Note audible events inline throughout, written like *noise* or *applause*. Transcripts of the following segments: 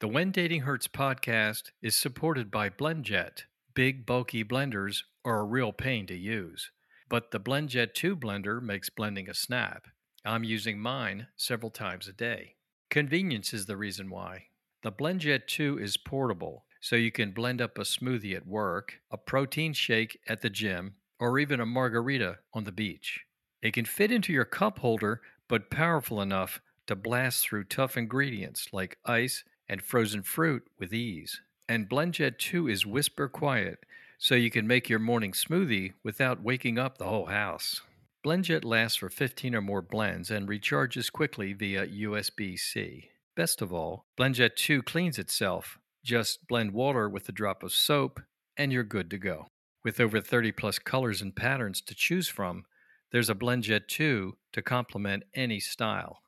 The When Dating Hurts podcast is supported by BlendJet. Big, bulky blenders are a real pain to use, but the BlendJet 2 blender makes blending a snap. I'm using mine several times a day. Convenience is the reason why. The BlendJet 2 is portable, so you can blend up a smoothie at work, a protein shake at the gym, or even a margarita on the beach. It can fit into your cup holder, but powerful enough to blast through tough ingredients like ice and frozen fruit with ease. And BlendJet 2 is whisper quiet, so you can make your morning smoothie without waking up the whole house. BlendJet lasts for 15 or more blends and recharges quickly via USB C. Best of all, BlendJet 2 cleans itself. Just blend water with a drop of soap, and you're good to go. With over 30 plus colors and patterns to choose from, there's a BlendJet 2 to complement any style.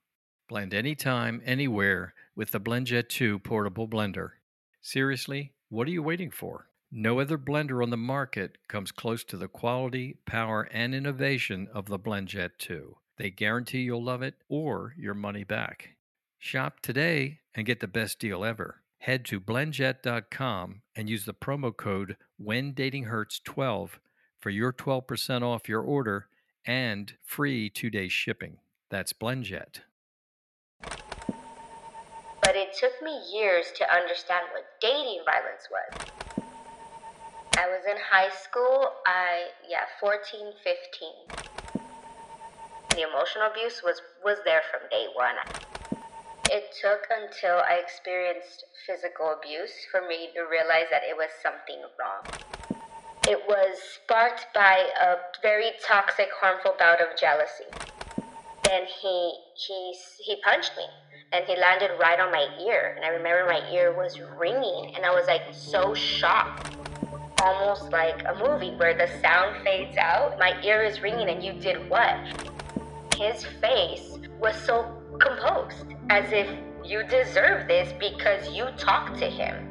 Blend anytime, anywhere with the BlendJet 2 portable blender. Seriously, what are you waiting for? No other blender on the market comes close to the quality, power, and innovation of the BlendJet 2. They guarantee you'll love it or your money back. Shop today and get the best deal ever. Head to blendjet.com and use the promo code WhenDatingHurts12 for your 12% off your order and free two day shipping. That's BlendJet. It took me years to understand what dating violence was. I was in high school, I, yeah, 14, 15. The emotional abuse was, was there from day one. It took until I experienced physical abuse for me to realize that it was something wrong. It was sparked by a very toxic, harmful bout of jealousy. And he he he punched me and he landed right on my ear and I remember my ear was ringing and I was like so shocked. Almost like a movie where the sound fades out, my ear is ringing and you did what? His face was so composed as if you deserve this because you talked to him.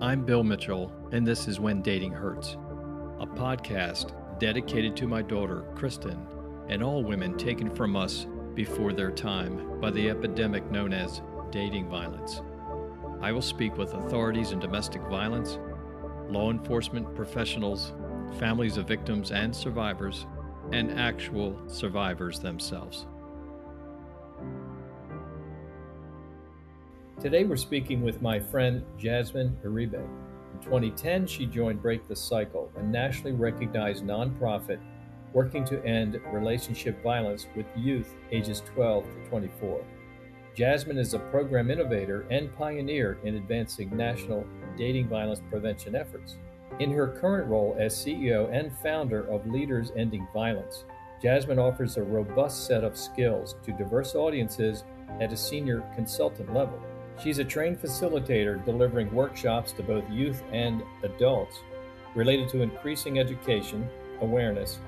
I'm Bill Mitchell, and this is When Dating Hurts, a podcast dedicated to my daughter, Kristen, and all women taken from us before their time by the epidemic known as dating violence. I will speak with authorities in domestic violence, law enforcement professionals, families of victims and survivors, and actual survivors themselves. Today we're speaking with my friend Jasmine Uribe. In 2010, she joined Break the Cycle, a nationally recognized nonprofit working to end relationship violence with youth ages 12 to 24. Jasmine is a program innovator and pioneer in advancing national dating violence prevention efforts. In her current role as CEO and founder of Leaders Ending Violence, Jasmine offers a robust set of skills to diverse audiences at a senior consultant level. She's a trained facilitator delivering workshops to both youth and adults related to increasing education, awareness,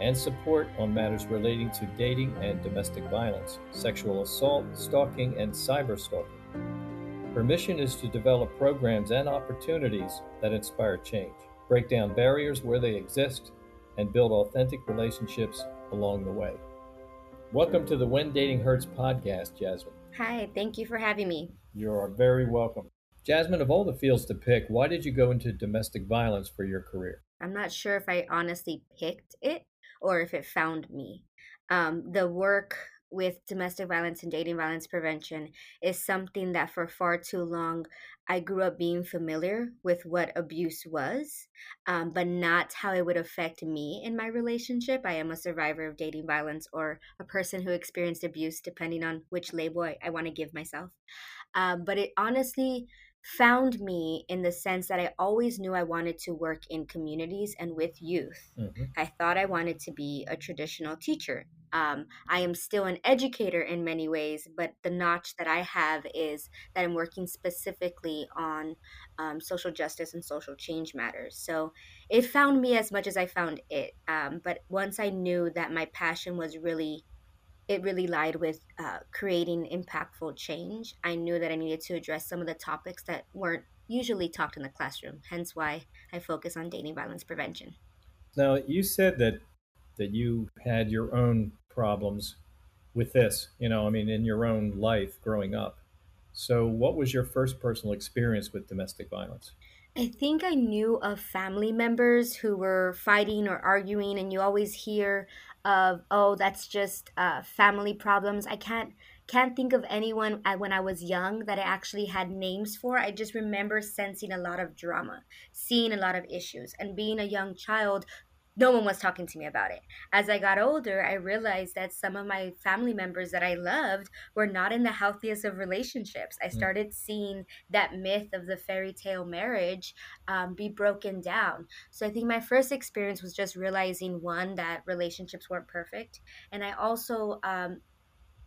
and support on matters relating to dating and domestic violence, sexual assault, stalking, and cyber stalking. Her mission is to develop programs and opportunities that inspire change, break down barriers where they exist, and build authentic relationships along the way. Welcome to the When Dating Hurts podcast, Jasmine. Hi, thank you for having me. You are very welcome. Jasmine, of all the fields to pick, why did you go into domestic violence for your career? I'm not sure if I honestly picked it or if it found me. Um, the work with domestic violence and dating violence prevention is something that for far too long I grew up being familiar with what abuse was, um, but not how it would affect me in my relationship. I am a survivor of dating violence or a person who experienced abuse, depending on which label I, I want to give myself. Um, but it honestly found me in the sense that I always knew I wanted to work in communities and with youth. Mm-hmm. I thought I wanted to be a traditional teacher. Um, I am still an educator in many ways, but the notch that I have is that I'm working specifically on um, social justice and social change matters. So it found me as much as I found it. Um, but once I knew that my passion was really it really lied with uh, creating impactful change. I knew that I needed to address some of the topics that weren't usually talked in the classroom, hence why I focus on dating violence prevention. Now, you said that that you had your own problems with this, you know, I mean, in your own life growing up. So, what was your first personal experience with domestic violence? I think I knew of family members who were fighting or arguing, and you always hear of, "Oh, that's just uh, family problems." I can't can't think of anyone when I was young that I actually had names for. I just remember sensing a lot of drama, seeing a lot of issues, and being a young child, no one was talking to me about it. As I got older, I realized that some of my family members that I loved were not in the healthiest of relationships. I Mm, started seeing that myth of the fairy tale marriage um, be broken down. So I think my first experience was just realizing one, that relationships weren't perfect. And I also um,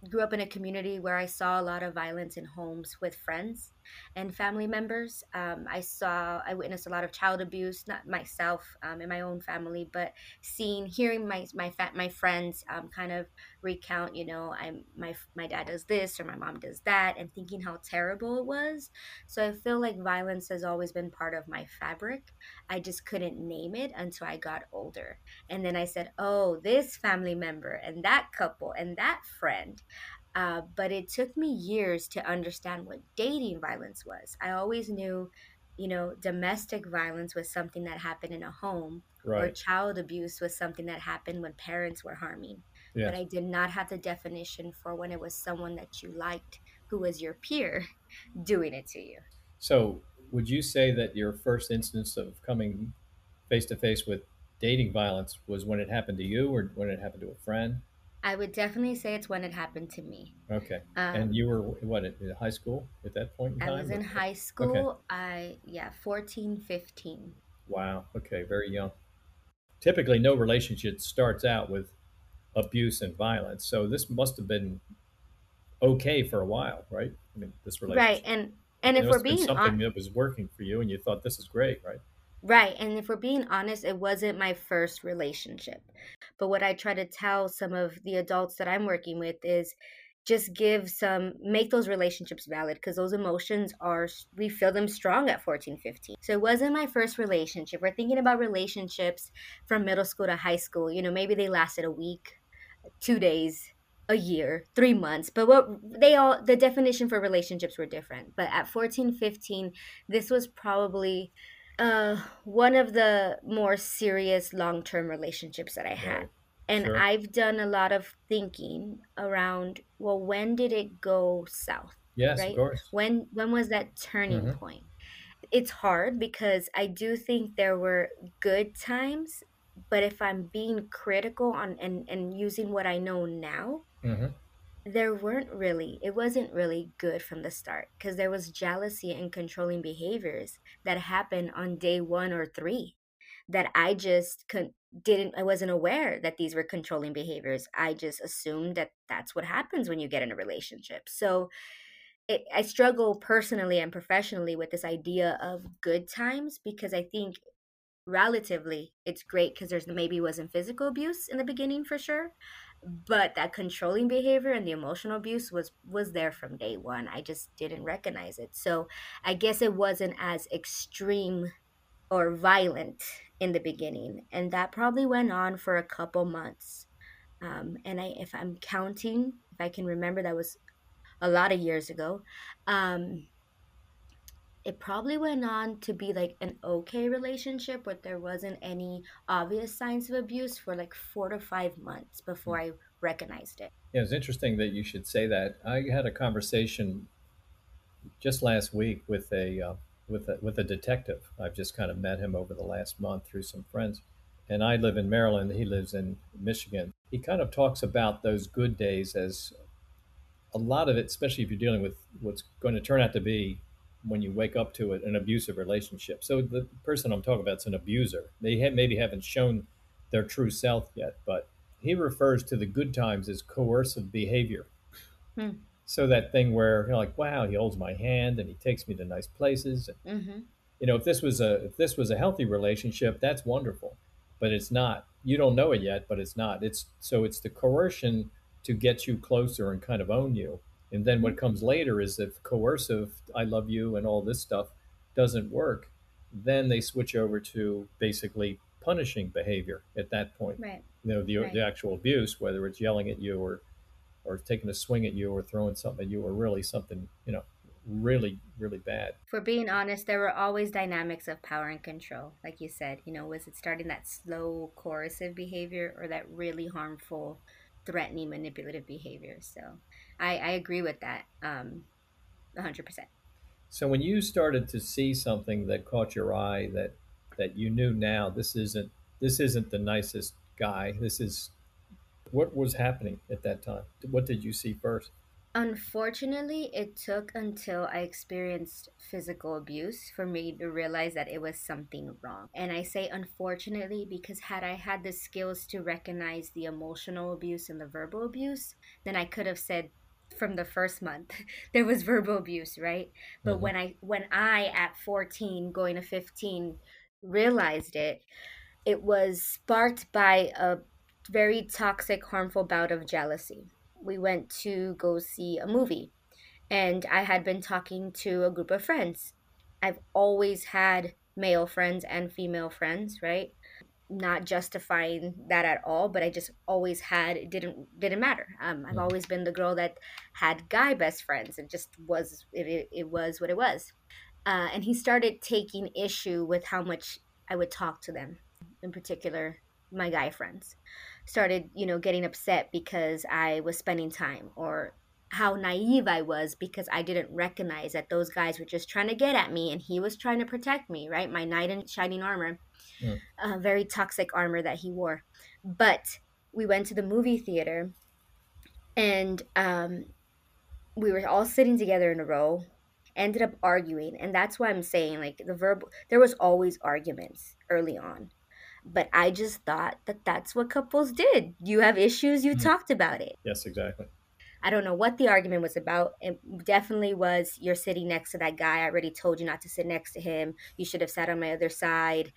grew up in a community where I saw a lot of violence in homes with friends and family members. Um, I saw, I witnessed a lot of child abuse, not myself um, in my own family, but seeing, hearing my my fa- my friends um, kind of recount, you know, I'm my my dad does this or my mom does that, and thinking how terrible it was. So I feel like violence has always been part of my fabric. I just couldn't name it until I got older, and then I said, oh, this family member and that couple and that friend uh, but it took me years to understand what dating violence was. I always knew, you know, domestic violence was something that happened in a home, or right. child abuse was something that happened when parents were harming. But. I did not have the definition for when it was someone that you liked who was your peer *laughs* doing it to you. So, would you say that your first instance of coming face to face with dating violence was when it happened to you or when it happened to a friend? I would definitely say it's when it happened to me. Okay. And Um, you were what at high school at that point in I was in Or- high Okay. school. I, yeah, 14, 15. Wow. Okay. Very young. Typically, no relationship starts out with abuse and violence. So this must have been okay for a while, right? I mean, this relationship. Right. relationship. And and if we're must have been being on something that was working for you, and you thought this is great, right? Right. And if we're being honest, it wasn't my first relationship. But what I try to tell some of the adults that I'm working with is just give some, make those relationships valid because those emotions are, we feel them strong at 14, 15. So it wasn't my first relationship. We're thinking about relationships from middle school to high school. You know, maybe they lasted a week, two days, a year, three months. But what they all, the definition for relationships were different. But at 14, 15, this was probably uh, one of the more serious long-term relationships that I had. Right. And Sure. I've done a lot of thinking around, well, when did it go south, Yes, of right? course. When when was that turning hmm point? It's hard because I do think there were good times, but if I'm being critical on and and using what I know now, hmm there weren't really, it wasn't really good from the start because there was jealousy and controlling behaviors that happened on day one or three that I just couldn't, didn't, I wasn't aware that these were controlling behaviors. I just assumed that that's what happens when you get in a relationship. So it, I struggle personally and professionally with this idea of good times because I think relatively it's great because there's maybe wasn't physical abuse in the beginning for sure but that controlling behavior and the emotional abuse was was there from day one. I just didn't recognize it. So i guess it wasn't as extreme or violent in the beginning and that probably went on for a couple months. Um, and i if i'm counting if i can remember that was a lot of years ago. Um, it probably went on to be like an okay relationship but there wasn't any obvious signs of abuse for like four to five months before i recognized it Yeah, it's interesting that you should say that. I had a conversation just last week with a uh, with a, with a detective. I've just kind of met him over the last month through some friends, and I live in Maryland. He lives in Michigan. He kind of talks about those good days as a lot of it, especially if you're dealing with what's going to turn out to be when you wake up to it an abusive relationship. So the person I'm talking about is an abuser. They have, maybe haven't shown their true self yet, but he refers to the good times as coercive behavior. hmm. So that thing where you're like, wow, he holds my hand and he takes me to nice places. mm-hmm. You know, if this was a if this was a healthy relationship, that's wonderful, but it's not. You don't know it yet, but it's not. It's so it's the coercion to get you closer and kind of own you. And then what comes later is if coercive, I love you and all this stuff doesn't work, then they switch over to basically punishing behavior at that point. right You know, the right the actual abuse, whether it's yelling at you or or taking a swing at you or throwing something at you or really something, you know, really, really bad. For being honest, there were always dynamics of power and control. Like you said, you know, was it starting that slow, coercive behavior or that really harmful, threatening, manipulative behavior? So I, I agree with that um, 100%. So when you started to see something that caught your eye that that you knew now this isn't this isn't the nicest guy. This is what was happening at that time. What did you see first? Unfortunately, it took until I experienced physical abuse for me to realize that it was something wrong. And I say unfortunately because had I had the skills to recognize the emotional abuse and the verbal abuse, then I could have said from the first month *laughs* there was verbal abuse, right? But Mhm. when I when I at 14 going to 15 realized it, it was sparked by a very toxic, harmful bout of jealousy we went to go see a movie and I had been talking to a group of friends. I've always had male friends and female friends, right? Not justifying that at all, but I just always had it didn't didn't matter. Um, I've Mhm. always been the girl that had guy best friends. It just was it, it, it was what it was. Uh, and he started taking issue with how much I would talk to them, in particular my guy friends started, you know, getting upset because I was spending time or how naive I was because I didn't recognize that those guys were just trying to get at me and he was trying to protect me, right? My knight in shining armor, Mm. uh, very toxic armor that he wore. But we went to the movie theater and um, we were all sitting together in a row ended up arguing and that's why i'm saying like the verbal there was always arguments early on but I just thought that that's what couples did. You have issues, you Mhm. talked about it. Yes, exactly. I don't know what the argument was about. It definitely was you're sitting next to that guy. I already told you not to sit next to him. You should have sat on my other side.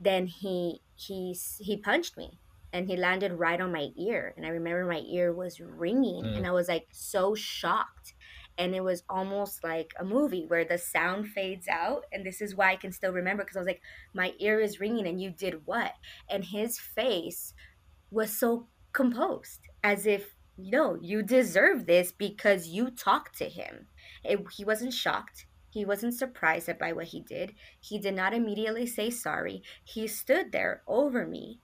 Then he he he punched me and he landed right on my ear and I remember my ear was ringing Mm. and I was like so shocked. And it was almost like a movie where the sound fades out and this is why I can still remember because I was like my ear is ringing and you did what? And his face was so composed as if no you deserve this because you talked to him. It, he wasn't shocked. He wasn't surprised by what he did. He did not immediately say sorry. He stood there over me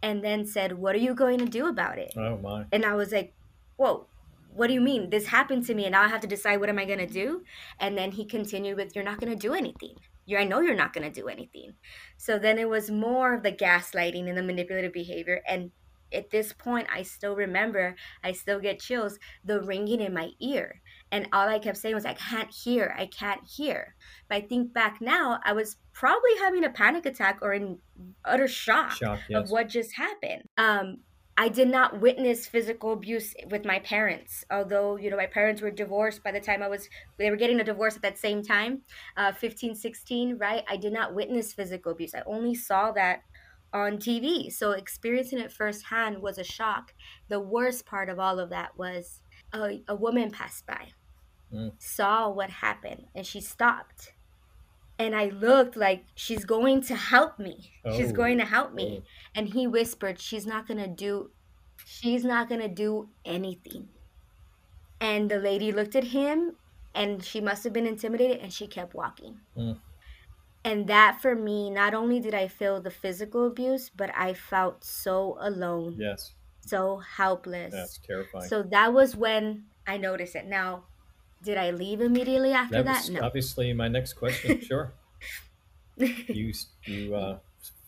and then said what are you going to do about it? Oh my. and i was like whoa what do you mean? This happened to me and now i have to decide what am i going to do? And then he continued with you're not going to do anything. You i know you're not going to do anything. So then it was more of the gaslighting and the manipulative behavior. And at this point i still remember i still get chills the ringing in my ear. And all i kept saying was i can't hear. I can't hear. But i think back now i was probably having a panic attack or in utter shock Shock, of what just happened. Um, I did not witness physical abuse with my parents, although, you know, my parents were divorced by the time I was, they were getting a divorce at that same time, uh, 15, 16, right? I did not witness physical abuse. I only saw that on TV. So experiencing it firsthand was a shock. The worst part of all of that was a, a woman passed by, Mm. saw what happened, and she stopped. And I looked like she's going to help me. She's Oh, going to help me. oh. And he whispered, She's not going to do, she's not going to do anything. And the lady looked at him and she must have been intimidated and she kept walking. Mm. And that for me, not only did I feel the physical abuse, but I felt so alone, Yes, so helpless. that's terrifying. So that was when I noticed it. Now, did I leave immediately after that that? No. obviously my next question. *laughs* Sure. you you uh,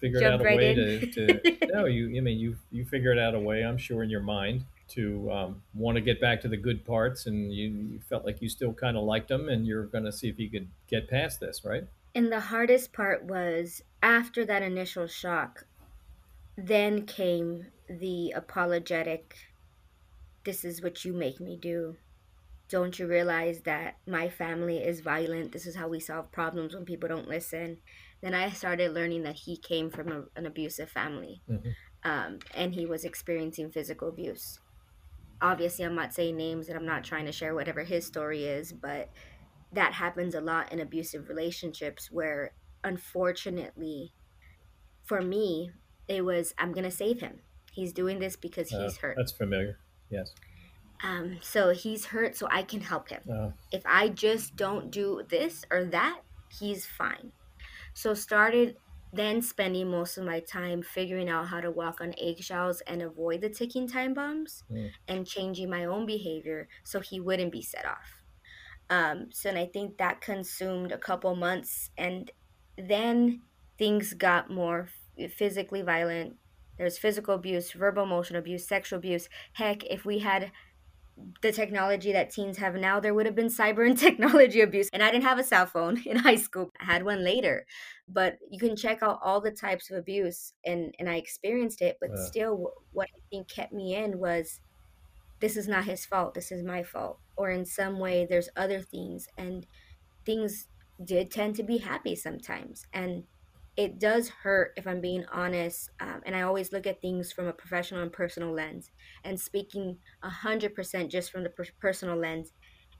figured Jumped out a right way in. to, to *laughs* no you I mean you you figured out a way I'm sure in your mind to um, want to get back to the good parts and you, you felt like you still kind of liked them and you're going to see if you could get past this right And the hardest part was after that initial shock, then came the apologetic, this is what you make me do. Don't you realize that my family is violent? This is how we solve problems when people don't listen. Then I started learning that he came from a, an abusive family Mhm. um, and he was experiencing physical abuse. Obviously, I'm not saying names and I'm not trying to share whatever his story is, but that happens a lot in abusive relationships where unfortunately for me it was i'm gonna save him he's doing this because Uh, he's hurt that's familiar yes Um, so he's hurt, so I can help him. Uh, If I just don't do this or that, he's fine. So started then spending most of my time figuring out how to walk on eggshells and avoid the ticking time bombs Mm. and changing my own behavior so he wouldn't be set off. Um, so and I think that consumed a couple months and then things got more f- physically violent. There's physical abuse, verbal emotional abuse, sexual abuse. Heck, if we had the technology that teens have now, there would have been cyber and *laughs* technology abuse. And I didn't have a cell phone *laughs* in high school. I had one later. But you can check out all the types of abuse and and I experienced it, but Yeah. still what I think kept me in was this is not his fault, this is my fault. Or in some way there's other things and things did tend to be happy sometimes. And it does hurt if I'm being honest. Um, and I always look at things from a professional and personal lens. And speaking 100% just from the per- personal lens,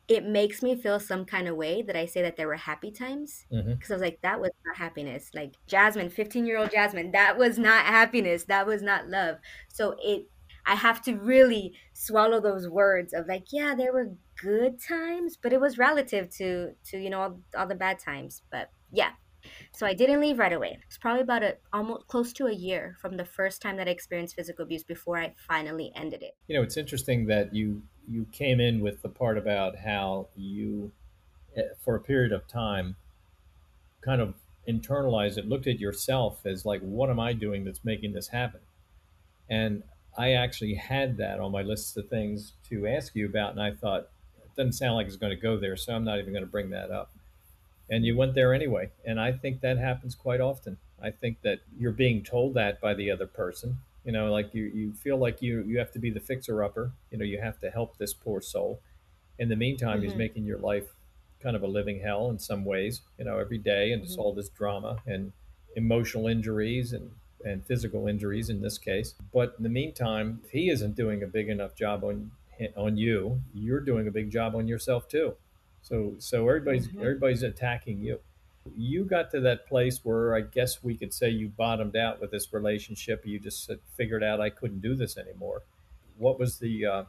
it makes me feel some kind of way that I say that there were happy times. Because I was like, that was not happiness. Like Jasmine, 15 year old Jasmine, that was not happiness. That was not love. So it, I have to really swallow those words of like, yeah, there were good times, but it was relative to to you know all, all the bad times. But yeah, so I didn't leave right away. It's probably about a almost close to a year from the first time that I experienced physical abuse before I finally ended it. You know, it's interesting that you you came in with the part about how you, eh, for a period of time, kind of internalized it, looked at yourself as like, what am I doing that's making this happen? And I actually had that on my list of things to ask you about, and I thought it doesn't sound like it's going to go there, so I'm not even going to bring that up. And you went there anyway, and I think that happens quite often. I think that you're being told that by the other person. You know, like you, you feel like you you have to be the fixer upper. You know, you have to help this poor soul. In the meantime, he's Mhm. making your life kind of a living hell in some ways. You know, every day, and it's Mhm. all this drama and emotional injuries and and physical injuries in this case. But in the meantime, if he isn't doing a big enough job on on you, you're doing a big job on yourself too. So so everybody's Mhm. everybody's attacking you. You got to that place where I guess we could say you bottomed out with this relationship. You just figured out I couldn't do this anymore. What was the uh,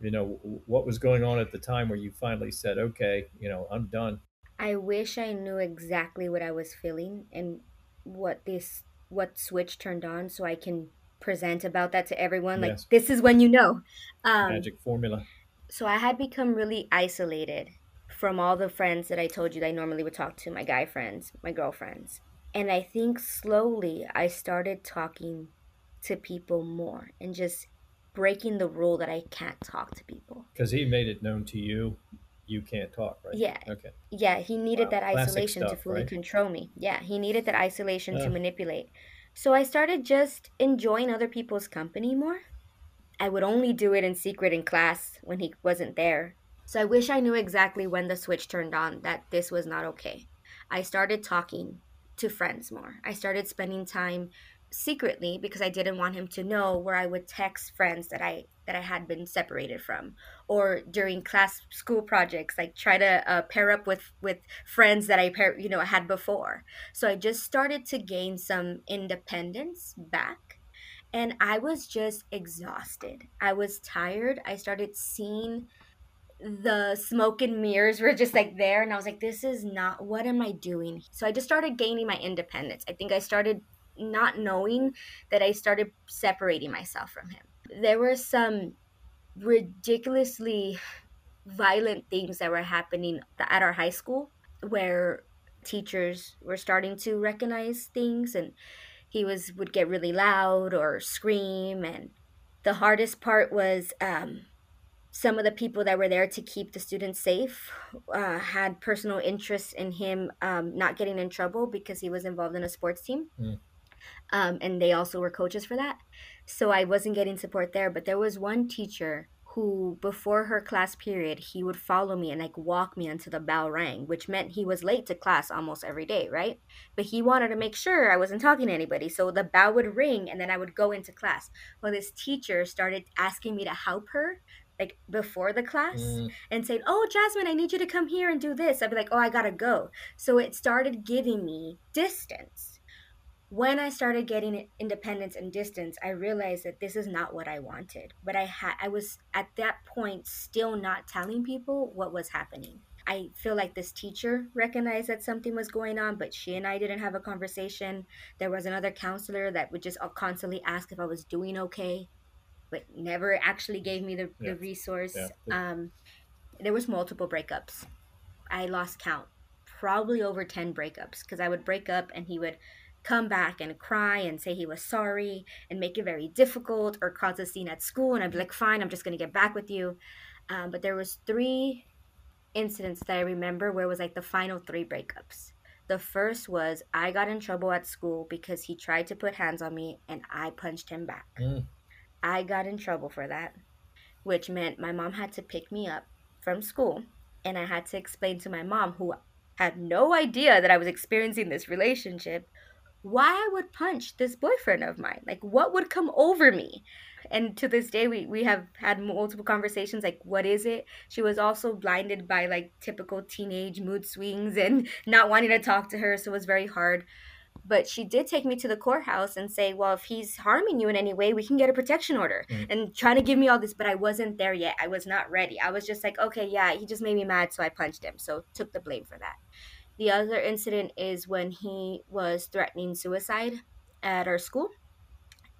you know what was going on at the time where you finally said, okay, you know, I'm done. I wish I knew exactly what I was feeling and what this what switch turned on so I can present about that to everyone. Like Yes. this is when you know. Um, Magic formula. so I had become really isolated from all the friends that I told you that I normally would talk to, my guy friends, my girlfriends. And I think slowly I started talking to people more and just breaking the rule that I can't talk to people. Because he made it known to you, you can't talk, right? Yeah. Okay. Yeah, he needed Wow, that isolation to fully right? control me. Yeah, he needed that isolation to manipulate. So I started just enjoying other people's company more. I would only do it in secret in class when he wasn't there. So I wish I knew exactly when the switch turned on that this was not okay. I started talking to friends more. I started spending time secretly because I didn't want him to know where I would text friends that I that I had been separated from or during class school projects like try to uh, pair up with with friends that I pair, you know had before. So I just started to gain some independence back and I was just exhausted. I was tired. I started seeing the smoke and mirrors were just like there and I was like this is not what am I doing? So I just started gaining my independence. I think I started not knowing that I started separating myself from him. There were some ridiculously violent things that were happening at our high school where teachers were starting to recognize things and he was would get really loud or scream and the hardest part was um, some of the people that were there to keep the students safe uh, had personal interests in him um, not getting in trouble because he was involved in a sports team. Mm. um, and they also were coaches for that. So i wasn't getting support there but there was one teacher who before her class period he would follow me and like walk me until the bell rang which meant he was late to class almost every day right? But he wanted to make sure i wasn't talking to anybody so the bell would ring and then i would go into class. Well this teacher started asking me to help her like before the class Mm, and saying oh jasmine i need you to come here and do this i'd be like oh i gotta go so it started giving me distance when I started getting independence and distance, I realized that this is not what I wanted. But I had I was at that point still not telling people what was happening. I feel like this teacher recognized that something was going on, but she and I didn't have a conversation. There was another counselor that would just constantly ask if I was doing okay, but never actually gave me the, yeah. the resource. Yeah. Um, there was multiple breakups. I lost count, probably over 10 breakups because I would break up and he would come back and cry and say he was sorry and make it very difficult or cause a scene at school and i'd be like fine i'm just going to get back with you um, but there was three incidents that i remember where it was like the final three breakups the first was i got in trouble at school because he tried to put hands on me and i punched him back mm. I got in trouble for that which meant my mom had to pick me up from school and i had to explain to my mom who had no idea that i was experiencing this relationship why I would punch this boyfriend of mine. Like, what would come over me? And to this day, we, we have had multiple conversations like, what is it? She was also blinded by like typical teenage mood swings and *laughs* not wanting to talk to her. So it was very hard. But she did take me to the courthouse and say, well, if he's harming you in any way, we can get a protection order mm-hmm. and trying to give me all this. But I wasn't there yet. I was not ready. I was just like, okay, yeah, he just made me mad. So I punched him. So took the blame for that. The other incident is when he was threatening suicide at our school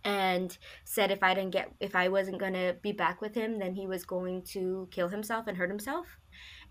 and said if I didn't get if I wasn't going to be back with him then he was going to kill himself and hurt himself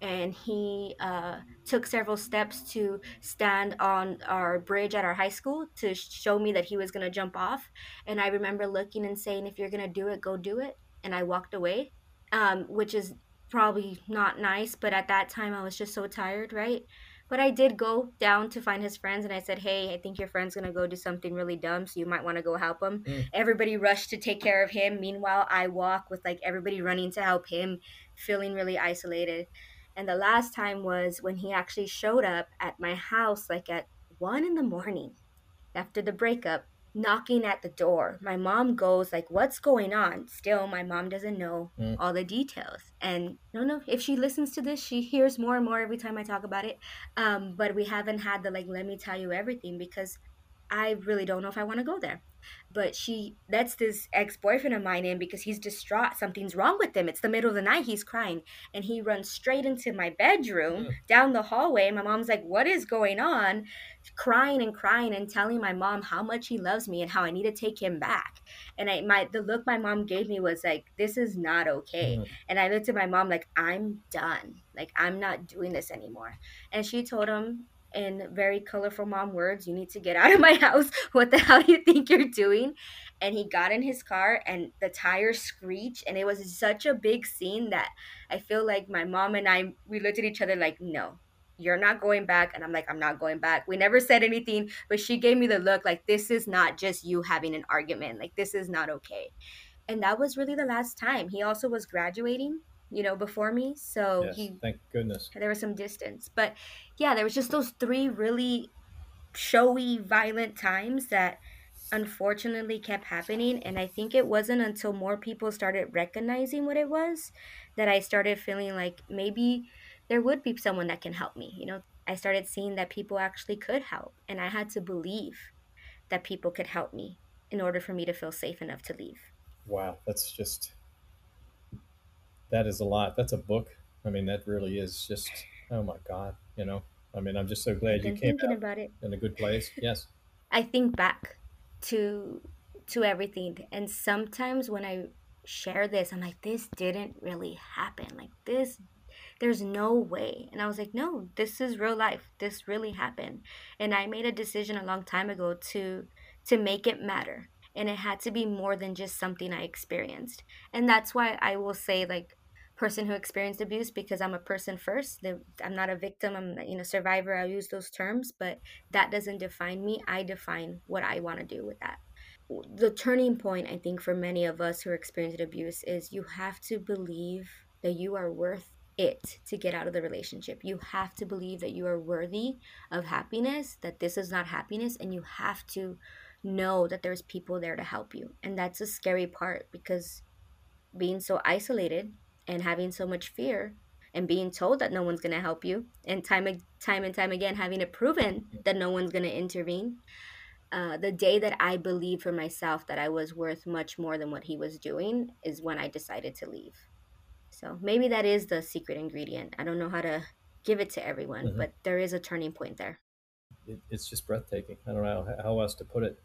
and he uh, took several steps to stand on our bridge at our high school to show me that he was going to jump off and I remember looking and saying if you're going to do it go do it and I walked away um, which is probably not nice but at that time I was just so tired right but I did go down to find his friends and I said, Hey, I think your friend's gonna go do something really dumb, so you might wanna go help him. Mm. Everybody rushed to take care of him. Meanwhile, I walk with like everybody running to help him, feeling really isolated. And the last time was when he actually showed up at my house, like at one in the morning after the breakup knocking at the door. My mom goes like, "What's going on?" Still, my mom doesn't know mm. all the details, and no, no. If she listens to this, she hears more and more every time I talk about it. Um, but we haven't had the like, let me tell you everything because I really don't know if I want to go there but she lets this ex-boyfriend of mine in because he's distraught something's wrong with him. It's the middle of the night he's crying. And he runs straight into my bedroom mm. down the hallway my mom's like what is going on? Crying and crying and telling my mom how much he loves me and how i need to take him back. And i my the look my mom gave me was like this is not okay. Mm. and i looked at my mom like i'm done. Like i'm not doing this anymore. And she told him in very colorful mom words, you need to get out of my *laughs* house. What the hell do you think you're doing? And he got in his car and the tires screeched and it was such a big scene that I feel like my mom and I we looked at each other like, "No, you're not going back." And I'm like, "I'm not going back." We never said anything, but she gave me the look like this is not just you having an argument. Like this is not okay. And that was really the last time. He also was graduating you know, before me. So yes, he thank goodness. There was some distance. But yeah, there was just those three really showy, violent times that unfortunately kept happening. And I think it wasn't until more people started recognizing what it was that I started feeling like maybe there would be someone that can help me. You know, I started seeing that people actually could help. And I had to believe that people could help me in order for me to feel safe enough to leave. Wow, that's just that is a lot. That's a book. I mean, that really is just oh my god. You know, I mean, I'm just so glad you came thinking about it in a good place. *laughs* Yes. I think back to to everything, and sometimes when I share this, I'm like, this didn't really happen. Like this there's no way. And I was like, no, this is real life. This really happened. And I made a decision a long time ago to to make it matter. And it had to be more than just something I experienced. And that's why I will say like person who experienced abuse because I'm a person first. I'm not a victim. I'm you know survivor. I'll use those terms, but that doesn't define me. I define what I want to do with that. The turning point, I think, for many of us who are experiencing abuse is you have to believe that you are worth it to get out of the relationship. You have to believe that you are worthy of happiness, that this is not happiness, and you have to know that there's people there to help you. And that's a scary part because being so isolated and having so much fear and being told that no one's going to help you and time time and time again having it proven that no one's going to intervene uh, the day that I believed for myself that I was worth much more than what he was doing is when I decided to leave. So maybe that is the secret ingredient. I don't know how to give it to everyone, mm-hmm. but there is a turning point there. It, it's just breathtaking. I don't know how else to put it.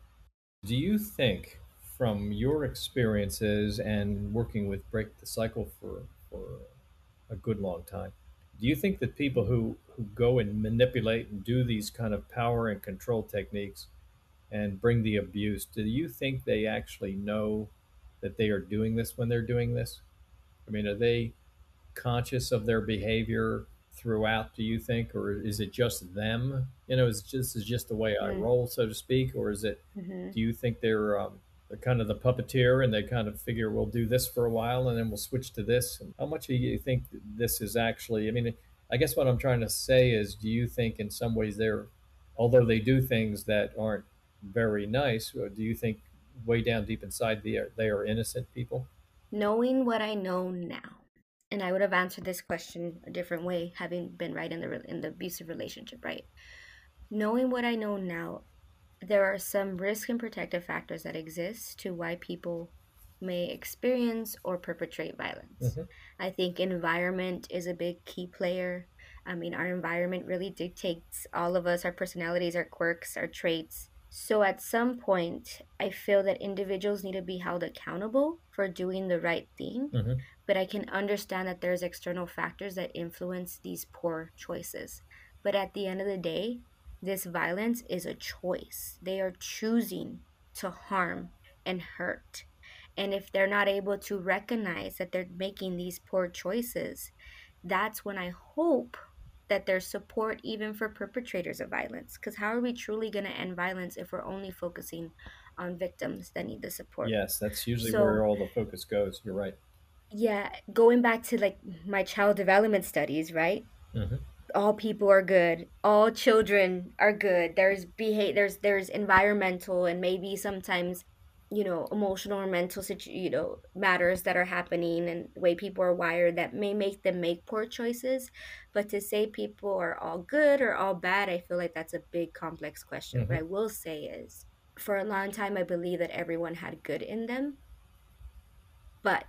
Do you think, from your experiences and working with Break the Cycle for, for a good long time, do you think that people who, who go and manipulate and do these kind of power and control techniques and bring the abuse, do you think they actually know that they are doing this when they're doing this? I mean, are they conscious of their behavior throughout, do you think, or is it just them? You know, is just is just the way I mm. roll, so to speak, or is it? Mm-hmm. Do you think they're um, they're kind of the puppeteer and they kind of figure we'll do this for a while and then we'll switch to this? And how much do you think this is actually? I mean, I guess what I'm trying to say is, do you think in some ways they're, although they do things that aren't very nice, uh, do you think way down deep inside they are, they are innocent people? Knowing what I know now and I would have answered this question a different way, having been right in the in the abusive relationship, right? Knowing what I know now, there are some risk and protective factors that exist to why people may experience or perpetrate violence. Mm-hmm. I think environment is a big key player. I mean, our environment really dictates all of us, our personalities, our quirks, our traits. So at some point, I feel that individuals need to be held accountable for doing the right thing. Mm-hmm. But I can understand that there's external factors that influence these poor choices. But at the end of the day, this violence is a choice. They are choosing to harm and hurt. And if they're not able to recognize that they're making these poor choices, that's when I hope that there's support even for perpetrators of violence. Because how are we truly going to end violence if we're only focusing on victims that need the support? Yes, that's usually so, where all the focus goes. You're right. Yeah, going back to like my child development studies, right? Mm-hmm. All people are good. All children are good. There's behave. There's there's environmental and maybe sometimes you know emotional or mental situ- you know matters that are happening and the way people are wired that may make them make poor choices but to say people are all good or all bad i feel like that's a big complex question mm-hmm. what i will say is for a long time i believe that everyone had good in them but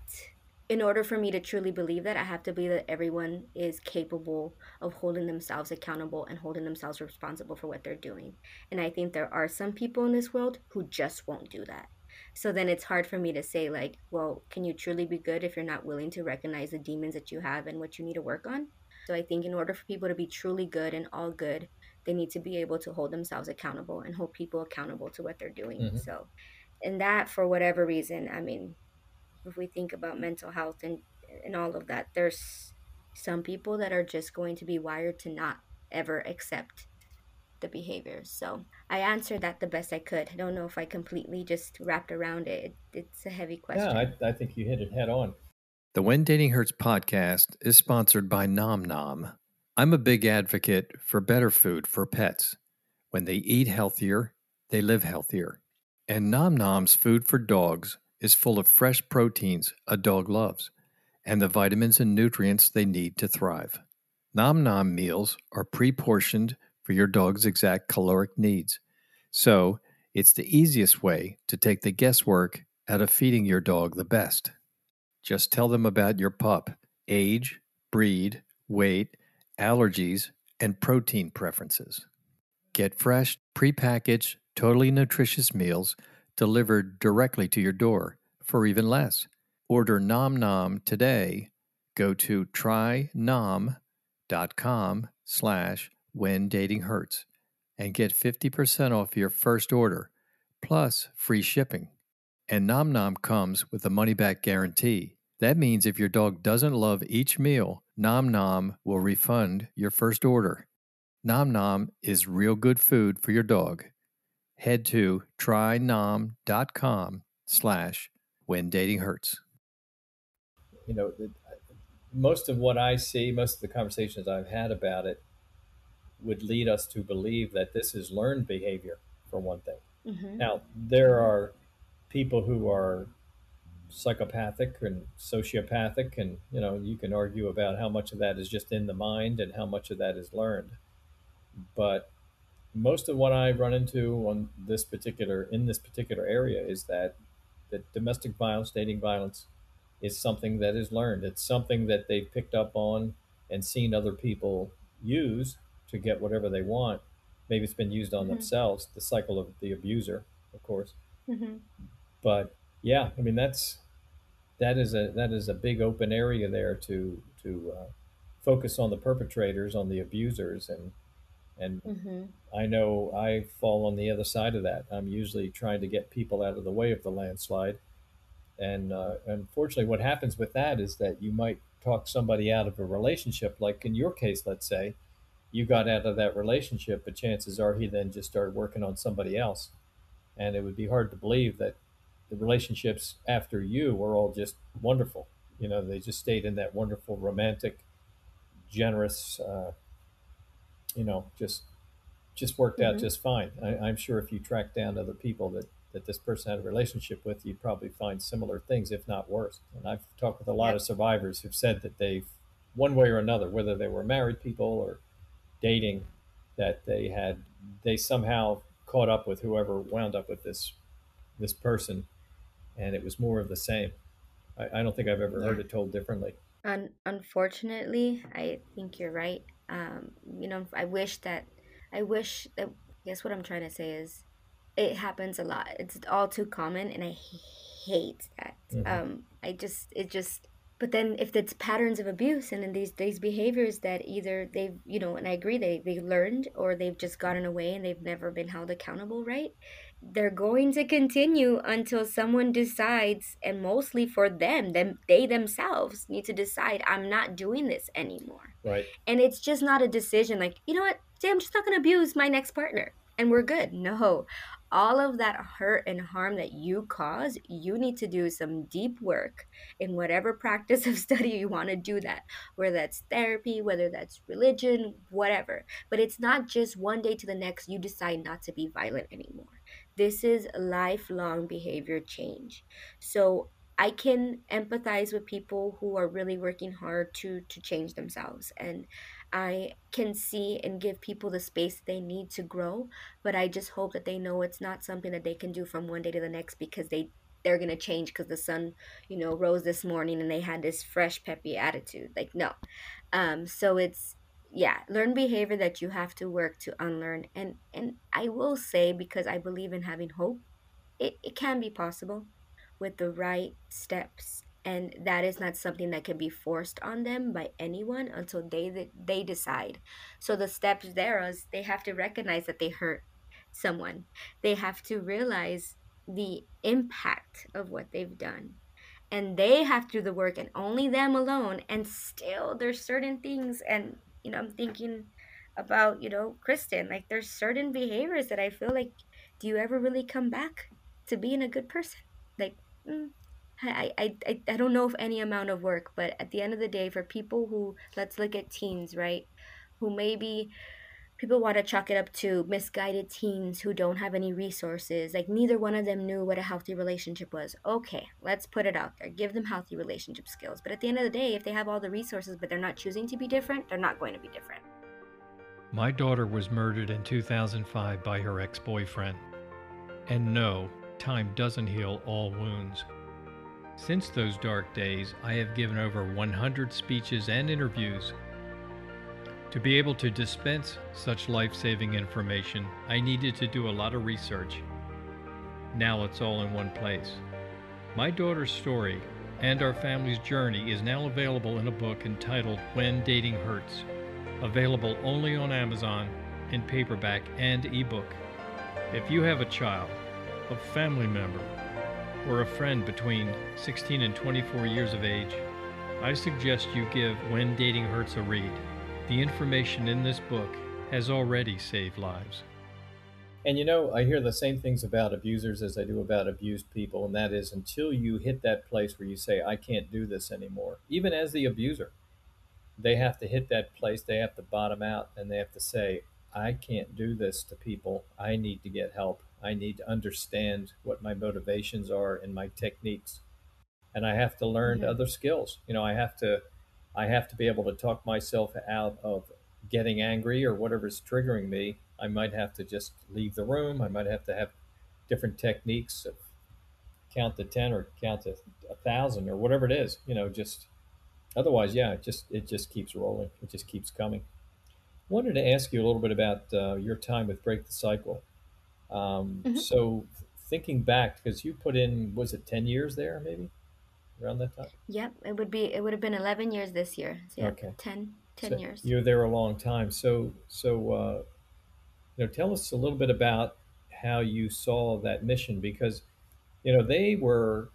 in order for me to truly believe that, I have to believe that everyone is capable of holding themselves accountable and holding themselves responsible for what they're doing. And I think there are some people in this world who just won't do that. So then it's hard for me to say, like, well, can you truly be good if you're not willing to recognize the demons that you have and what you need to work on? So I think in order for people to be truly good and all good, they need to be able to hold themselves accountable and hold people accountable to what they're doing. Mm-hmm. So, and that, for whatever reason, I mean, if we think about mental health and and all of that, there's some people that are just going to be wired to not ever accept the behaviors. So I answered that the best I could. I don't know if I completely just wrapped around it. It's a heavy question. Yeah, I, I think you hit it head on. The When Dating Hurts podcast is sponsored by Nom Nom. I'm a big advocate for better food for pets. When they eat healthier, they live healthier. And Nom Nom's food for dogs is full of fresh proteins a dog loves and the vitamins and nutrients they need to thrive. Nom Nom meals are pre portioned for your dog's exact caloric needs. So, it's the easiest way to take the guesswork out of feeding your dog the best. Just tell them about your pup, age, breed, weight, allergies, and protein preferences. Get fresh, prepackaged, totally nutritious meals delivered directly to your door for even less. Order Nom Nom today. Go to trynom.com slash when dating hurts and get 50% off your first order plus free shipping. And Nom Nom comes with a money back guarantee. That means if your dog doesn't love each meal, Nom Nom will refund your first order. Nom Nom is real good food for your dog head to trynom.com slash when dating hurts. You know, most of what I see, most of the conversations I've had about it would lead us to believe that this is learned behavior, for one thing. Mm-hmm. Now, there are people who are psychopathic and sociopathic, and you know, you can argue about how much of that is just in the mind and how much of that is learned. But most of what I run into on this particular in this particular area is that that domestic violence, dating violence, is something that is learned. It's something that they've picked up on and seen other people use to get whatever they want. Maybe it's been used on Mm-hmm. themselves, the cycle of the abuser, of course. Mm-hmm. But yeah, I mean that's that is a that is a big open area there to to uh, focus on the perpetrators, on the abusers, and and Mm-hmm. I know I fall on the other side of that. I'm usually trying to get people out of the way of the landslide, and uh, unfortunately, what happens with that is that you might talk somebody out of a relationship. Like in your case, let's say you got out of that relationship, but chances are he then just started working on somebody else, and it would be hard to believe that the relationships after you were all just wonderful. You know, they just stayed in that wonderful, romantic, generous, uh, you know, just just worked out Mm-hmm. just fine. I, I'm sure if you track down other people that that this person had a relationship with, you'd probably find similar things, if not worse. And I've talked with a lot of survivors who've said that they've, one way or another, whether they were married people or dating, that they had they somehow caught up with whoever wound up with this this person, and it was more of the same. I, I don't think I've ever heard it told differently. Un- unfortunately, I think you're right. Um, you know, I wish that, I wish that, I guess what I'm trying to say is it happens a lot. It's all too common, and i hate that. Mhm. Um, I just, it just, but then if it's patterns of abuse and then these these behaviors that either they've, you know, and I agree they they learned or they've just gotten away and they've never been held accountable, right? They're going to continue until someone decides, and mostly for them, them they themselves need to decide, I'm not doing this anymore. Right. And it's just not a decision like, you know what, Say, I'm just not gonna abuse my next partner and we're good. No. All of that hurt and harm that you cause, you need to do some deep work in whatever practice of study you want to do that, whether that's therapy, whether that's religion, whatever. But it's not just one day to the next you decide not to be violent anymore. This is lifelong behavior change. So I can empathize with people who are really working hard to to change themselves and I can see and give people the space they need to grow, but I just hope that they know it's not something that they can do from one day to the next because they they're going to change because the sun, you know, rose this morning and they had this fresh peppy attitude. Like no. Um so it's yeah, learn behavior that you have to work to unlearn and and I will say because I believe in having hope, it, it can be possible with the right steps and that is not something that can be forced on them by anyone until they they decide. So the steps there is they have to recognize that they hurt someone. They have to realize the impact of what they've done. And they have to do the work and only them alone and still there's certain things and you know i'm thinking about you know kristen like there's certain behaviors that i feel like do you ever really come back to being a good person? Like mm, I, I, I, I don't know if any amount of work but at the end of the day for people who let's look at teens right who maybe people want to chalk it up to misguided teens who don't have any resources like neither one of them knew what a healthy relationship was okay let's put it out there give them healthy relationship skills but at the end of the day if they have all the resources but they're not choosing to be different they're not going to be different My daughter was murdered in 2005 by her ex boyfriend. And no, time doesn't heal all wounds. Since those dark days, I have given over 100 speeches and interviews. To be able to dispense such life saving information, I needed to do a lot of research. Now it's all in one place. My daughter's story and our family's journey is now available in a book entitled When Dating Hurts, available only on Amazon in paperback and ebook. If you have a child, a family member, or a friend between 16 and 24 years of age, I suggest you give When Dating Hurts a read. The information in this book has already saved lives. And you know, I hear the same things about abusers as I do about abused people, and that is until you hit that place where you say, I can't do this anymore, even as the abuser, they have to hit that place, they have to bottom out, and they have to say, I can't do this to people. I need to get help. I need to understand what my motivations are and my techniques. And I have to learn Mhm. other skills. You know, I have to I have to be able to talk myself out of getting angry or whatever's triggering me, I might have to just leave the room. I might have to have different techniques of count to 10 or count to a thousand or whatever it is, you know, just otherwise, yeah, it just, it just keeps rolling. It just keeps coming. Wanted to ask you a little bit about uh, your time with Break the Cycle. Um, hmm so thinking back, because you put in, was it 10 years there maybe around that time? Yep, it would be it would have been 11 years this year. So yep, Okay. 10 10 So years. you were there a long time. So, so, uh, you know, tell us a little bit about how you saw that mission because, you know, they were,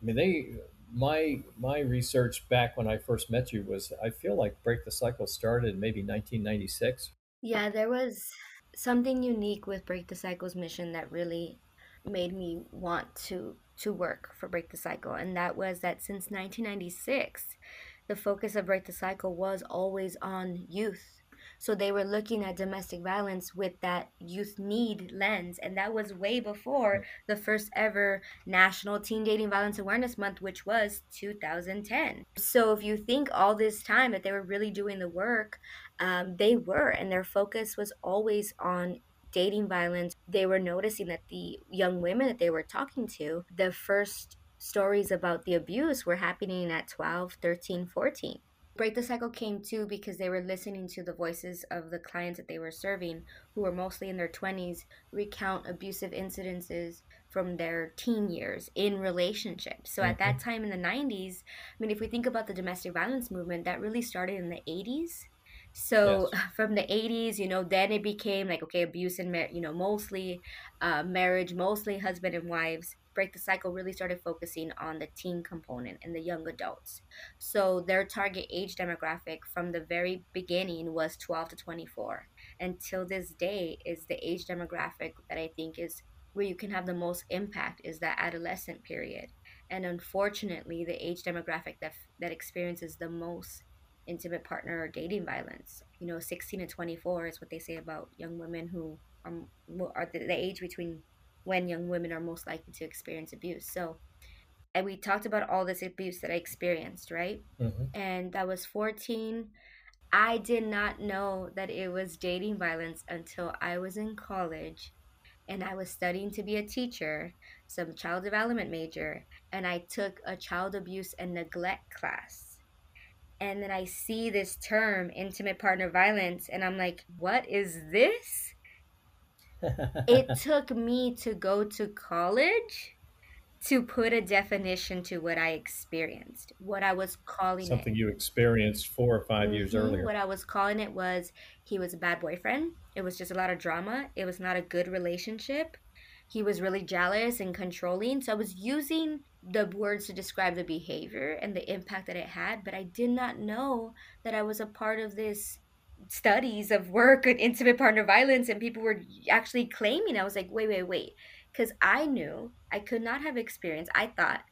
I mean, they, my, my research back when I first met you was, I feel like Break the Cycle started maybe 1996. Yeah, there was something unique with Break the Cycle's mission that really made me want to to work for Break the Cycle, and that was that since 1996, the focus of Break the Cycle was always on youth. So they were looking at domestic violence with that youth need lens, and that was way before the first ever National Teen Dating Violence Awareness Month, which was 2010. So if you think all this time that they were really doing the work, um, they were, and their focus was always on dating violence. They were noticing that the young women that they were talking to, the first stories about the abuse were happening at 12, 13, 14. Break the Cycle came too because they were listening to the voices of the clients that they were serving, who were mostly in their 20s, recount abusive incidences from their teen years in relationships. So at hmm that time in the 90s, I mean, if we think about the domestic violence movement, that really started in the 80s. So Yes. *laughs* from the 80s, you know, then it became like, okay, abuse and, mar- you know, mostly uh, marriage, mostly husband and wives. Break the Cycle really started focusing on the teen component and the young adults. So their target age demographic from the very beginning was 12 to 24. Until this day is the age demographic that I think is where you can have the most impact is that adolescent period. And unfortunately, the age demographic that that experiences the most intimate partner or dating violence. You know, 16 to 24 is what they say about young women who are, are the, the age between when young women are most likely to experience abuse. So, and we talked about all this abuse that I experienced, right? hmm and that was 14. I did not know that it was dating violence until I was in college and I was studying to be a teacher, some child development major, and I took a child abuse and neglect class. And then I see this term, intimate partner violence, and I'm like, what is this? It *laughs* took me to go to college to put a definition to what I experienced, what I was calling it. Something you experienced four or five years hmm earlier. What I was calling it was he was a bad boyfriend. It was just a lot of drama. It was not a good relationship. He was really jealous and controlling. So I was using the words to describe the behavior and the impact that it had, but I did not know that I was a part of this studies of work and intimate partner violence and people were actually claiming. I was like, wait, wait, wait. Because I knew I could not have experienced, I thought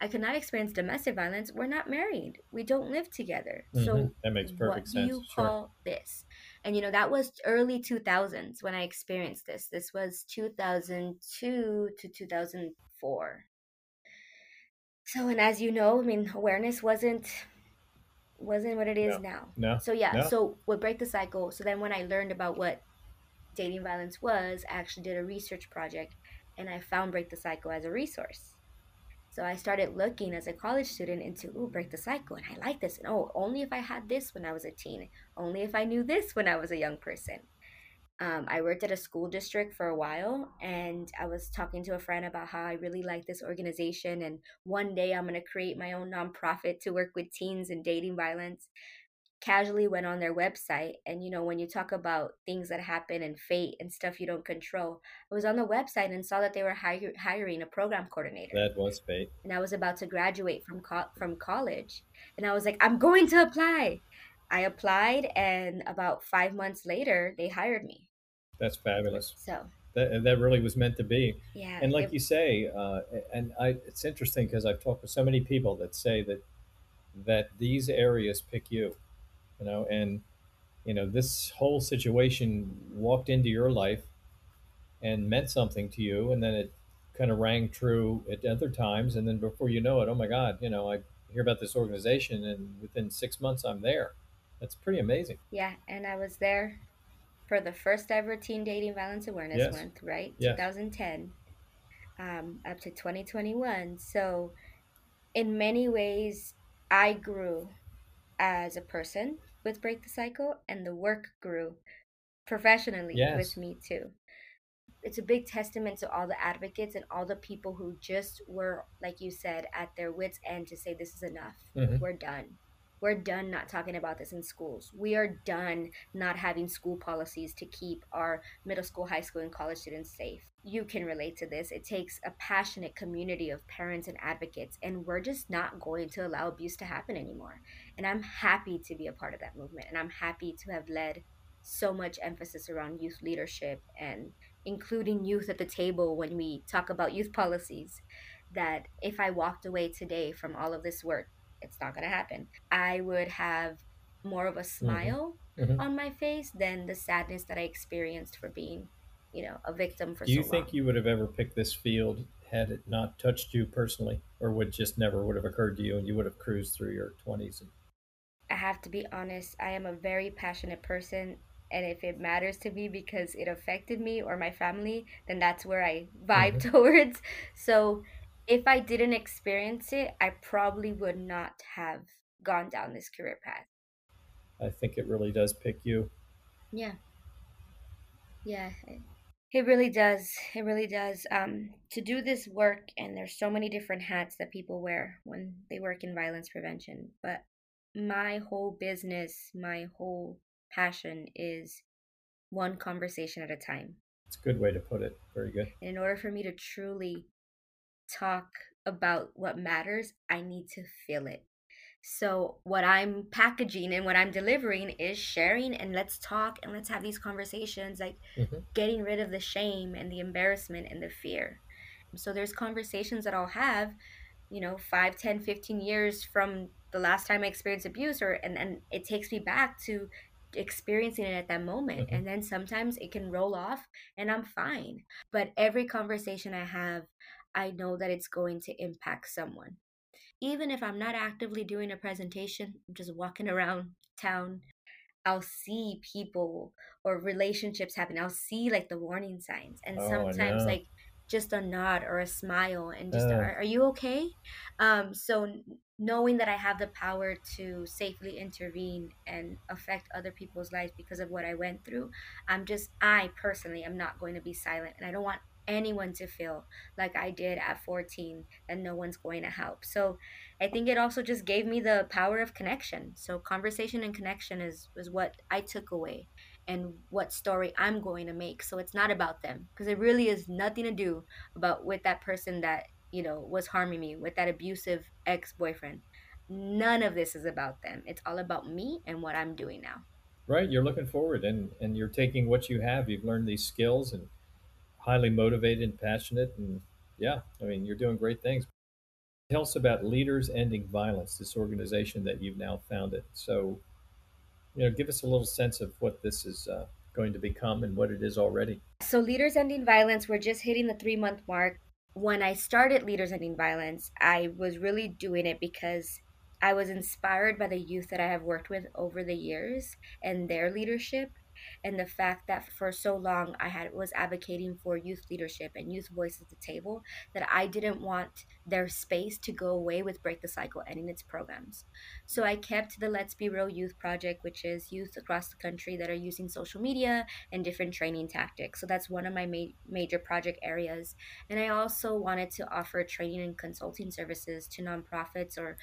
I could not experience domestic violence. We're not married. We don't live together. hmm So That makes perfect what do sense. you Sure. call this? And you know, that was early 2000s when I experienced this. This was 2002 to 2004. So, and as you know, I mean, awareness wasn't wasn't what it is No, now. no, So yeah, no. so what break the cycle. So then when I learned about what dating violence was, I actually did a research project and I found Break the Cycle as a resource. So I started looking as a college student into, ooh, break the cycle. And I like this. And oh, only if I had this when I was a teen. Only if I knew this when I was a young person. Um, I worked at a school district for a while and I was talking to a friend about how I really like this organization. And one day I'm going to create my own nonprofit to work with teens and dating violence casually went on their website and you know when you talk about things that happen and fate and stuff you don't control i was on the website and saw that they were hire- hiring a program coordinator That was fate. and i was about to graduate from co- from college and i was like i'm going to apply i applied and about 5 months later they hired me That's fabulous. so That, that really was meant to be. yeah And like it, you say, uh, and I, it's interesting because I've talked with so many people that say that that these areas pick you, you know, and you know this whole situation walked into your life and meant something to you, and then it kind of rang true at other times, and then before you know it, oh my God, you know, I hear about this organization, and within six months I'm there. That's pretty amazing. Yeah, and I was there for the first ever Teen Dating Violence Awareness Yes. Month, right? Yes. 2010 um, up to 2021. So, in many ways, I grew as a person with Break the Cycle, and the work grew professionally Yes. with me too. It's a big testament to all the advocates and all the people who just were, like you said, at their wits' end to say, This is enough. Mhm. We're done. We're done not talking about this in schools. We are done not having school policies to keep our middle school, high school, and college students safe. You can relate to this. It takes a passionate community of parents and advocates, and we're just not going to allow abuse to happen anymore. And I'm happy to be a part of that movement, and I'm happy to have led so much emphasis around youth leadership and including youth at the table when we talk about youth policies. That if I walked away today from all of this work, it's not going to happen. I would have more of a smile Mhm. on my face than the sadness that I experienced for being, you know, a victim for Do you so think long. you would have ever picked this field had it not touched you personally, or would just never would have occurred to you, and you would have cruised through your twenties? And I have to be honest, I am a very passionate person. And if it matters to me because it affected me or my family, then that's where I vibe Mhm. *laughs* towards. So if I didn't experience it, I probably would not have gone down this career path. I think it really does pick you. Yeah. Yeah. It really does. It really does. Um, to do this work, and there's so many different hats that people wear when they work in violence prevention. But my whole business, my whole passion is one conversation at a time. It's a good way to put it. Very good. In order for me to truly talk about what matters, I need to feel it. So, what I'm packaging and what I'm delivering is sharing and let's talk and let's have these conversations, like Mhm. getting rid of the shame and the embarrassment and the fear. So, there's conversations that I'll have, you know, 5, 10, 15 years from the last time I experienced abuse, or and, and it takes me back to experiencing it at that moment. Mhm. And then sometimes it can roll off and I'm fine. But every conversation I have, I know that it's going to impact someone even if I'm not actively doing a presentation, I'm just walking around town, I'll see people or relationships happen. I'll see like the warning signs. And Oh, sometimes like just a nod or a smile and just Uh, are, are you okay? Um, so knowing that I have the power to safely intervene and affect other people's lives because of what I went through, I'm just I personally am not going to be silent and I don't want anyone to feel like I did at 14 and no one's going to help. So I think it also just gave me the power of connection. So conversation and connection is is what I took away and what story I'm going to make. So it's not about them because it really is nothing to do about with that person that, you know, was harming me, with that abusive ex-boyfriend. None of this is about them. It's all about me and what I'm doing now. right. You're looking forward, and and you're taking what you have. You've learned these skills, and highly motivated and passionate, and yeah, I mean, you're doing great things. Tell us about Leaders Ending Violence, this organization that you've now founded. So, you know, give us a little sense of what this is uh, going to become and what it is already. So, Leaders Ending Violence, we're just hitting the three month mark. When I started Leaders Ending Violence, I was really doing it because I was inspired by the youth that I have worked with over the years and their leadership and the fact that for so long I had was advocating for youth leadership and youth voice at the table that I didn't want their space to go away with Break the Cycle ending its programs. So I kept the Let's Be Real Youth Project, which is youth across the country that are using social media and different training tactics. So that's one of my ma- major project areas. And I also wanted to offer training and consulting services to nonprofits or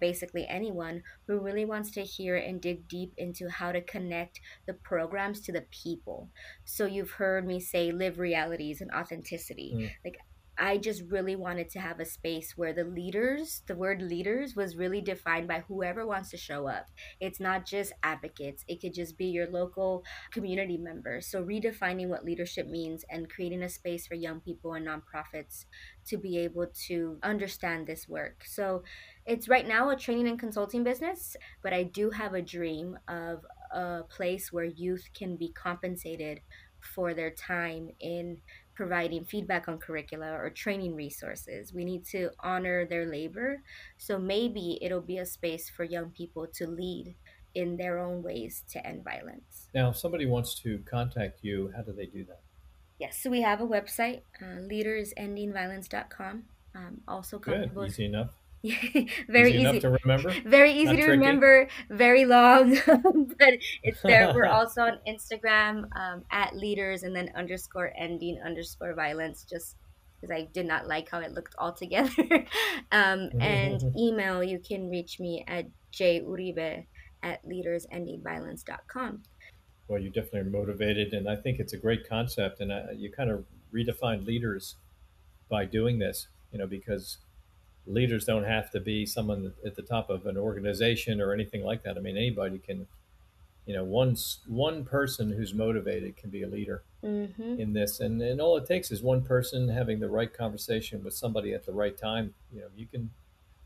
basically anyone who really wants to hear and dig deep into how to connect the programs to the people. So you've heard me say live realities and authenticity. Mm. Like I just really wanted to have a space where the leaders, the word leaders was really defined by whoever wants to show up. It's not just advocates, it could just be your local community members. So, redefining what leadership means and creating a space for young people and nonprofits to be able to understand this work. So, it's right now a training and consulting business, but I do have a dream of a place where youth can be compensated for their time in providing feedback on curricula or training resources. We need to honor their labor. So maybe it'll be a space for young people to lead in their own ways to end violence. Now, if somebody wants to contact you, how do they do that? Yes, so we have a website, uh, leadersendingviolence.com. Um, also Good, easy enough. *laughs* very easy, easy, to remember. *laughs* Very easy Not to tricky. remember. Very long, *laughs* but it's there. We're also on Instagram um, at leaders and then underscore ending underscore violence. Just because I did not like how it looked altogether. um, and email, you can reach me at juribe at leadersendingviolence.com. Well, you definitely are motivated, and I think it's a great concept. And uh, you kind of redefine leaders by doing this, you know, because leaders don't have to be someone at the top of an organization or anything like that. I mean, anybody can, you know, one one person who's motivated can be a leader Mm-hmm. in this, and and all it takes is one person having the right conversation with somebody at the right time. You know, you can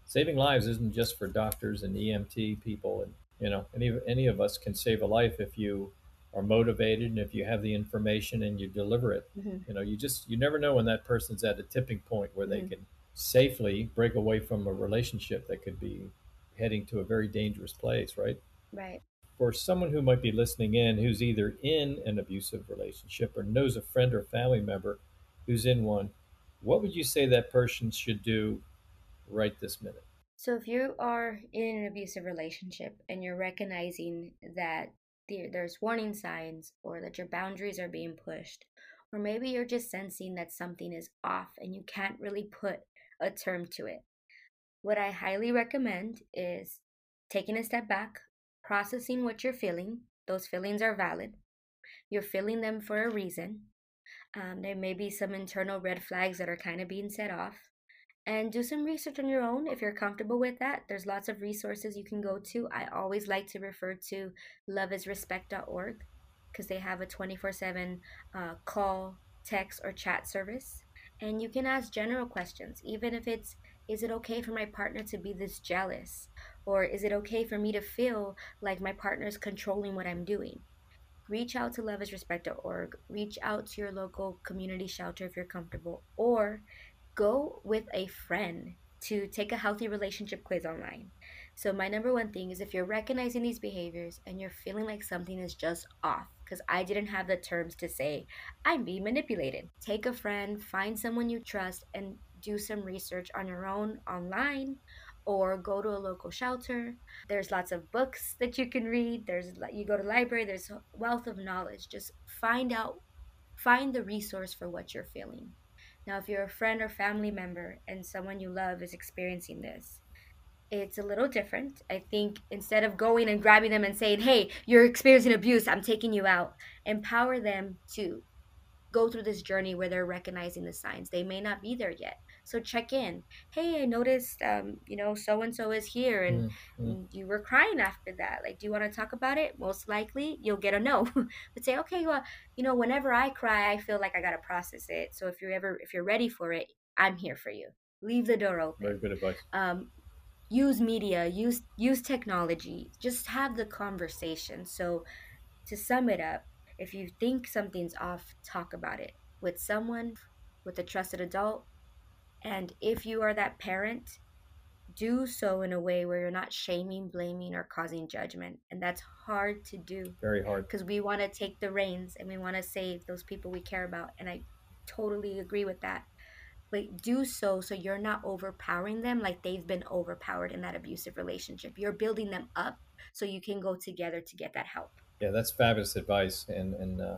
saving lives isn't just for doctors and EMT people, and you know, any any of us can save a life if you are motivated and if you have the information and you deliver it. Mm-hmm. You know, you just you never know when that person's at a tipping point where they Mhm. can safely break away from a relationship that could be heading to a very dangerous place, right? Right. For someone who might be listening in who's either in an abusive relationship or knows a friend or family member who's in one, what would you say that person should do right this minute? So if you are in an abusive relationship and you're recognizing that there's warning signs or that your boundaries are being pushed, or maybe you're just sensing that something is off and you can't really put a term to it, what I highly recommend is taking a step back, processing what you're feeling. Those feelings are valid. You're feeling them for a reason. Um, there may be some internal red flags that are kind of being set off and do some research on your own if you're comfortable with that. There's lots of resources you can go to. I always like to refer to loveisrespect.org because they have a 24 7 uh, call, text, or chat service. And you can ask general questions, even if it's is it okay for my partner to be this jealous? Or is it okay for me to feel like my partner is controlling what I'm doing? Reach out to loveisrespect.org, reach out to your local community shelter if you're comfortable, or go with a friend to take a healthy relationship quiz online. So, my number one thing is if you're recognizing these behaviors and you're feeling like something is just off, because I didn't have the terms to say, I'm being manipulated, take a friend, find someone you trust, and do some research on your own online or go to a local shelter. There's lots of books that you can read. There's you go to library, there's wealth of knowledge. Just find out find the resource for what you're feeling. Now, if you're a friend or family member and someone you love is experiencing this, it's a little different. I think instead of going and grabbing them and saying, hey, you're experiencing abuse, I'm taking you out, empower them to go through this journey where they're recognizing the signs. They may not be there yet. So check in. Hey, I noticed, um, you know, so and so is here, and Mm, you were crying after that. Like, do you want to talk about it? Most likely, you'll get a no. *laughs* but say, okay, well, you know, whenever I cry, I feel like I gotta process it. So if you're ever, if you're ready for it, I'm here for you. Leave the door open Very good advice. um, use media use use technology just have the conversation. So to sum it up if you think something's off talk about it with someone with a trusted adult. And if you are that parent do so in a way where you're not shaming blaming or causing judgment. And that's hard to do Very hard. because we want to take the reins and we want to save those people we care about. And i totally agree with that but do so so you're not overpowering them like they've been overpowered in that abusive relationship you're building them up so you can go together to get that help Yeah, that's fabulous advice, and and uh,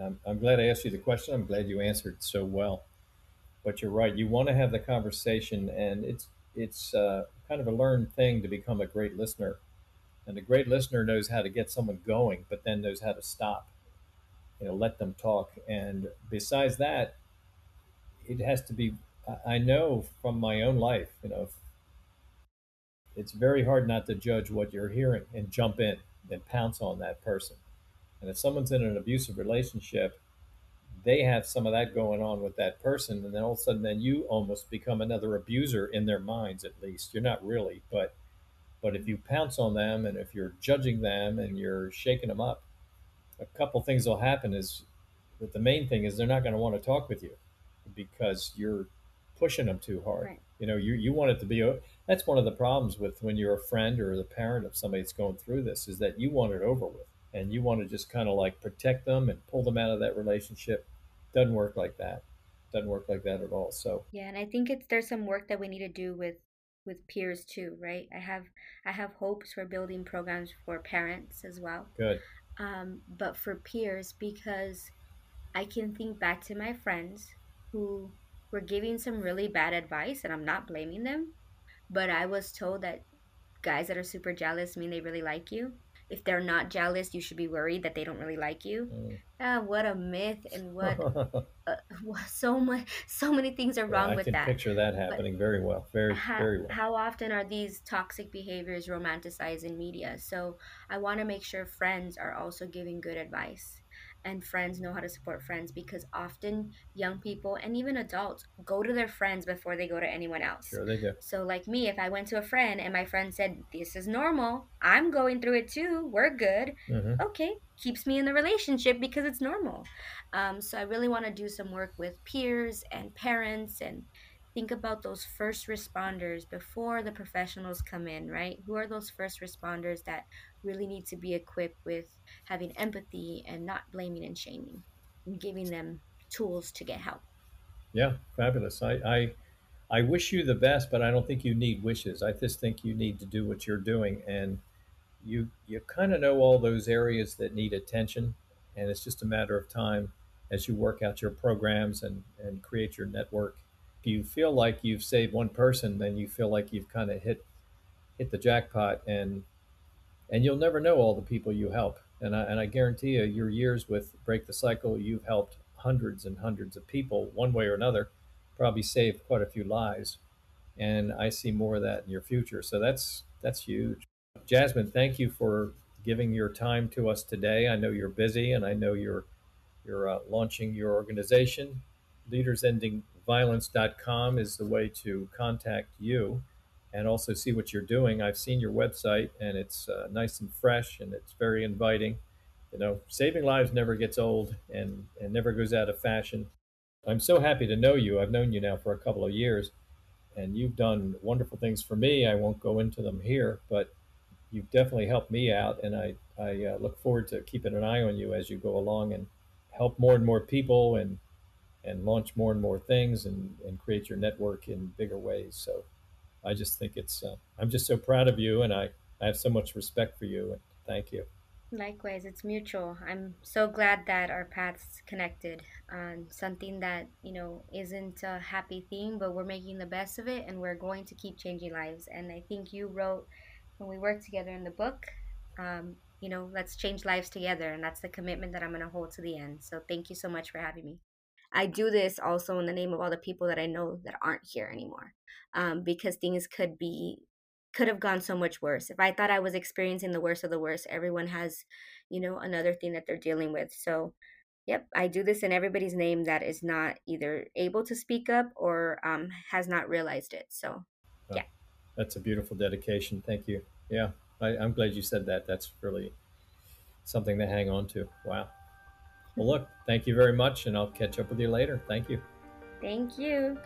I'm, I'm glad I asked you the question. I'm glad you answered so well. But you're right. You want to have the conversation, and it's it's uh, kind of a learned thing to become a great listener. And a great listener knows how to get someone going, but then knows how to stop. You know, let them talk. And besides that, it has to be. I- know from my own life. You know, it's very hard not to judge what you're hearing and jump in and pounce on that person. And if someone's in an abusive relationship, they have some of that going on with that person, and then all of a sudden, then you almost become another abuser in their minds. At least you're not really, but but if you pounce on them and if you're judging them and you're shaking them up, a couple things will happen. Is but the main thing is they're not going to want to talk with you because you're pushing them too hard. Right. You know, you you want it to be. That's one of the problems with when you're a friend or the parent of somebody that's going through this is that you want it over with, and you want to just kind of like protect them and pull them out of that relationship. Doesn't work like that. Doesn't work like that at all. So Yeah, and I think it's there's some work that we need to do with with peers too, right? I have I have hopes for building programs for parents as well. good. Um, but for peers because I can think back to my friends who were giving some really bad advice and I'm not blaming them, but I was told that guys that are super jealous mean they really like you. If they're not jealous, you should be worried that they don't really like you. Mm. Ah, what a myth and what *laughs* uh, *laughs* so much so many things are Yeah, wrong I with can that. picture that But happening very well, very how, very well. how often are these toxic behaviors romanticized in media? So I want to make sure friends are also giving good advice and friends know how to support friends because often young people and even adults go to their friends before they go to anyone else. Sure they do. So, like me, if I went to a friend and my friend said, This is normal, I'm going through it too, we're good, hmm okay, keeps me in the relationship because it's normal. Um, so I really want to do some work with peers and parents and think about those first responders before the professionals come in, right? Who are those first responders that really need to be equipped with having empathy and not blaming and shaming and giving them tools to get help? Yeah, fabulous. I, I I wish you the best, but I don't think you need wishes. I just think you need to do what you're doing, and you you kind of know all those areas that need attention, and it's just a matter of time as you work out your programs and and create your network. If you feel like you've saved one person, then you feel like you've kind of hit hit the jackpot, and and you'll never know all the people you help. And I, and I guarantee you, your years with Break the Cycle, you've helped hundreds and hundreds of people one way or another, probably saved quite a few lives. And I see more of that in your future. So that's that's huge. Jasmine, thank you for giving your time to us today. I know you're busy, and I know you're you're uh, launching your organization. LeadersEndingViolence.com is the way to contact you and also see what you're doing. I've seen your website, and it's uh, nice and fresh, and it's very inviting. You know, saving lives never gets old and, and never goes out of fashion. I'm so happy to know you. I've known you now for a couple of years, and you've done wonderful things for me. I won't go into them here, but you've definitely helped me out, and I, I uh, look forward to keeping an eye on you as you go along and help more and more people and and launch more and more things and, and create your network in bigger ways. So I just think it's, uh, I'm just so proud of you and I, I have so much respect for you and thank you. Likewise, it's mutual. I'm so glad that our paths connected on something that, you know, isn't a happy thing, but we're making the best of it and we're going to keep changing lives. And I think you wrote when we worked together in the book, um, you know, let's change lives together. And that's the commitment that I'm going to hold to the end. So thank you so much for having me. I do this also in the name of all the people that I know that aren't here anymore, um, because things could be could have gone so much worse. If I thought I was experiencing the worst of the worst, everyone has, you know, another thing that they're dealing with. So, yep, I do this in everybody's name that is not either able to speak up or um, has not realized it. So, Well, yeah, that's a beautiful dedication. Thank you. Yeah, I, I'm glad you said that. That's really something to hang on to. Wow. Well, look, thank you very much, and I'll catch up with you later. Thank you. thank you.